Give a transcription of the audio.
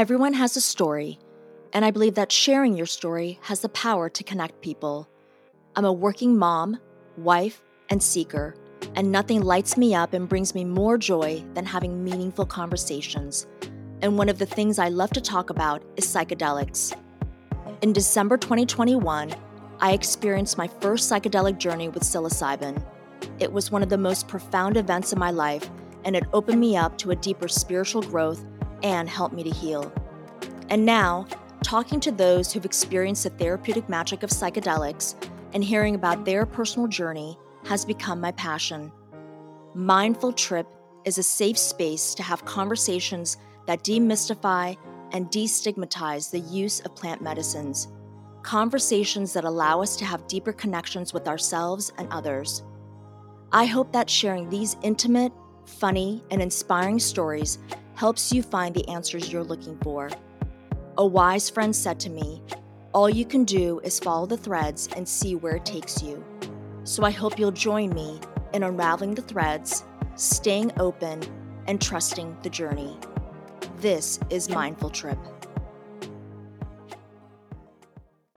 Everyone has a story, and I believe that sharing your story has the power to connect people. I'm a working mom, wife, and seeker, and nothing lights me up and brings me more joy than having meaningful conversations. And one of the things I love to talk about is psychedelics. In December 2021, I experienced my first psychedelic journey with psilocybin. It was one of the most profound events in my life, and it opened me up to a deeper spiritual growth and helped me to heal. And now, talking to those who've experienced the therapeutic magic of psychedelics and hearing about their personal journey has become my passion. Mindful Trip is a safe space to have conversations that demystify and destigmatize the use of plant medicines. Conversations that allow us to have deeper connections with ourselves and others. I hope that sharing these intimate, funny, and inspiring stories helps you find the answers you're looking for. A wise friend said to me, All you can do is follow the threads and see where it takes you. So I hope you'll join me in unraveling the threads, staying open, and trusting the journey. This is Mindful Trip.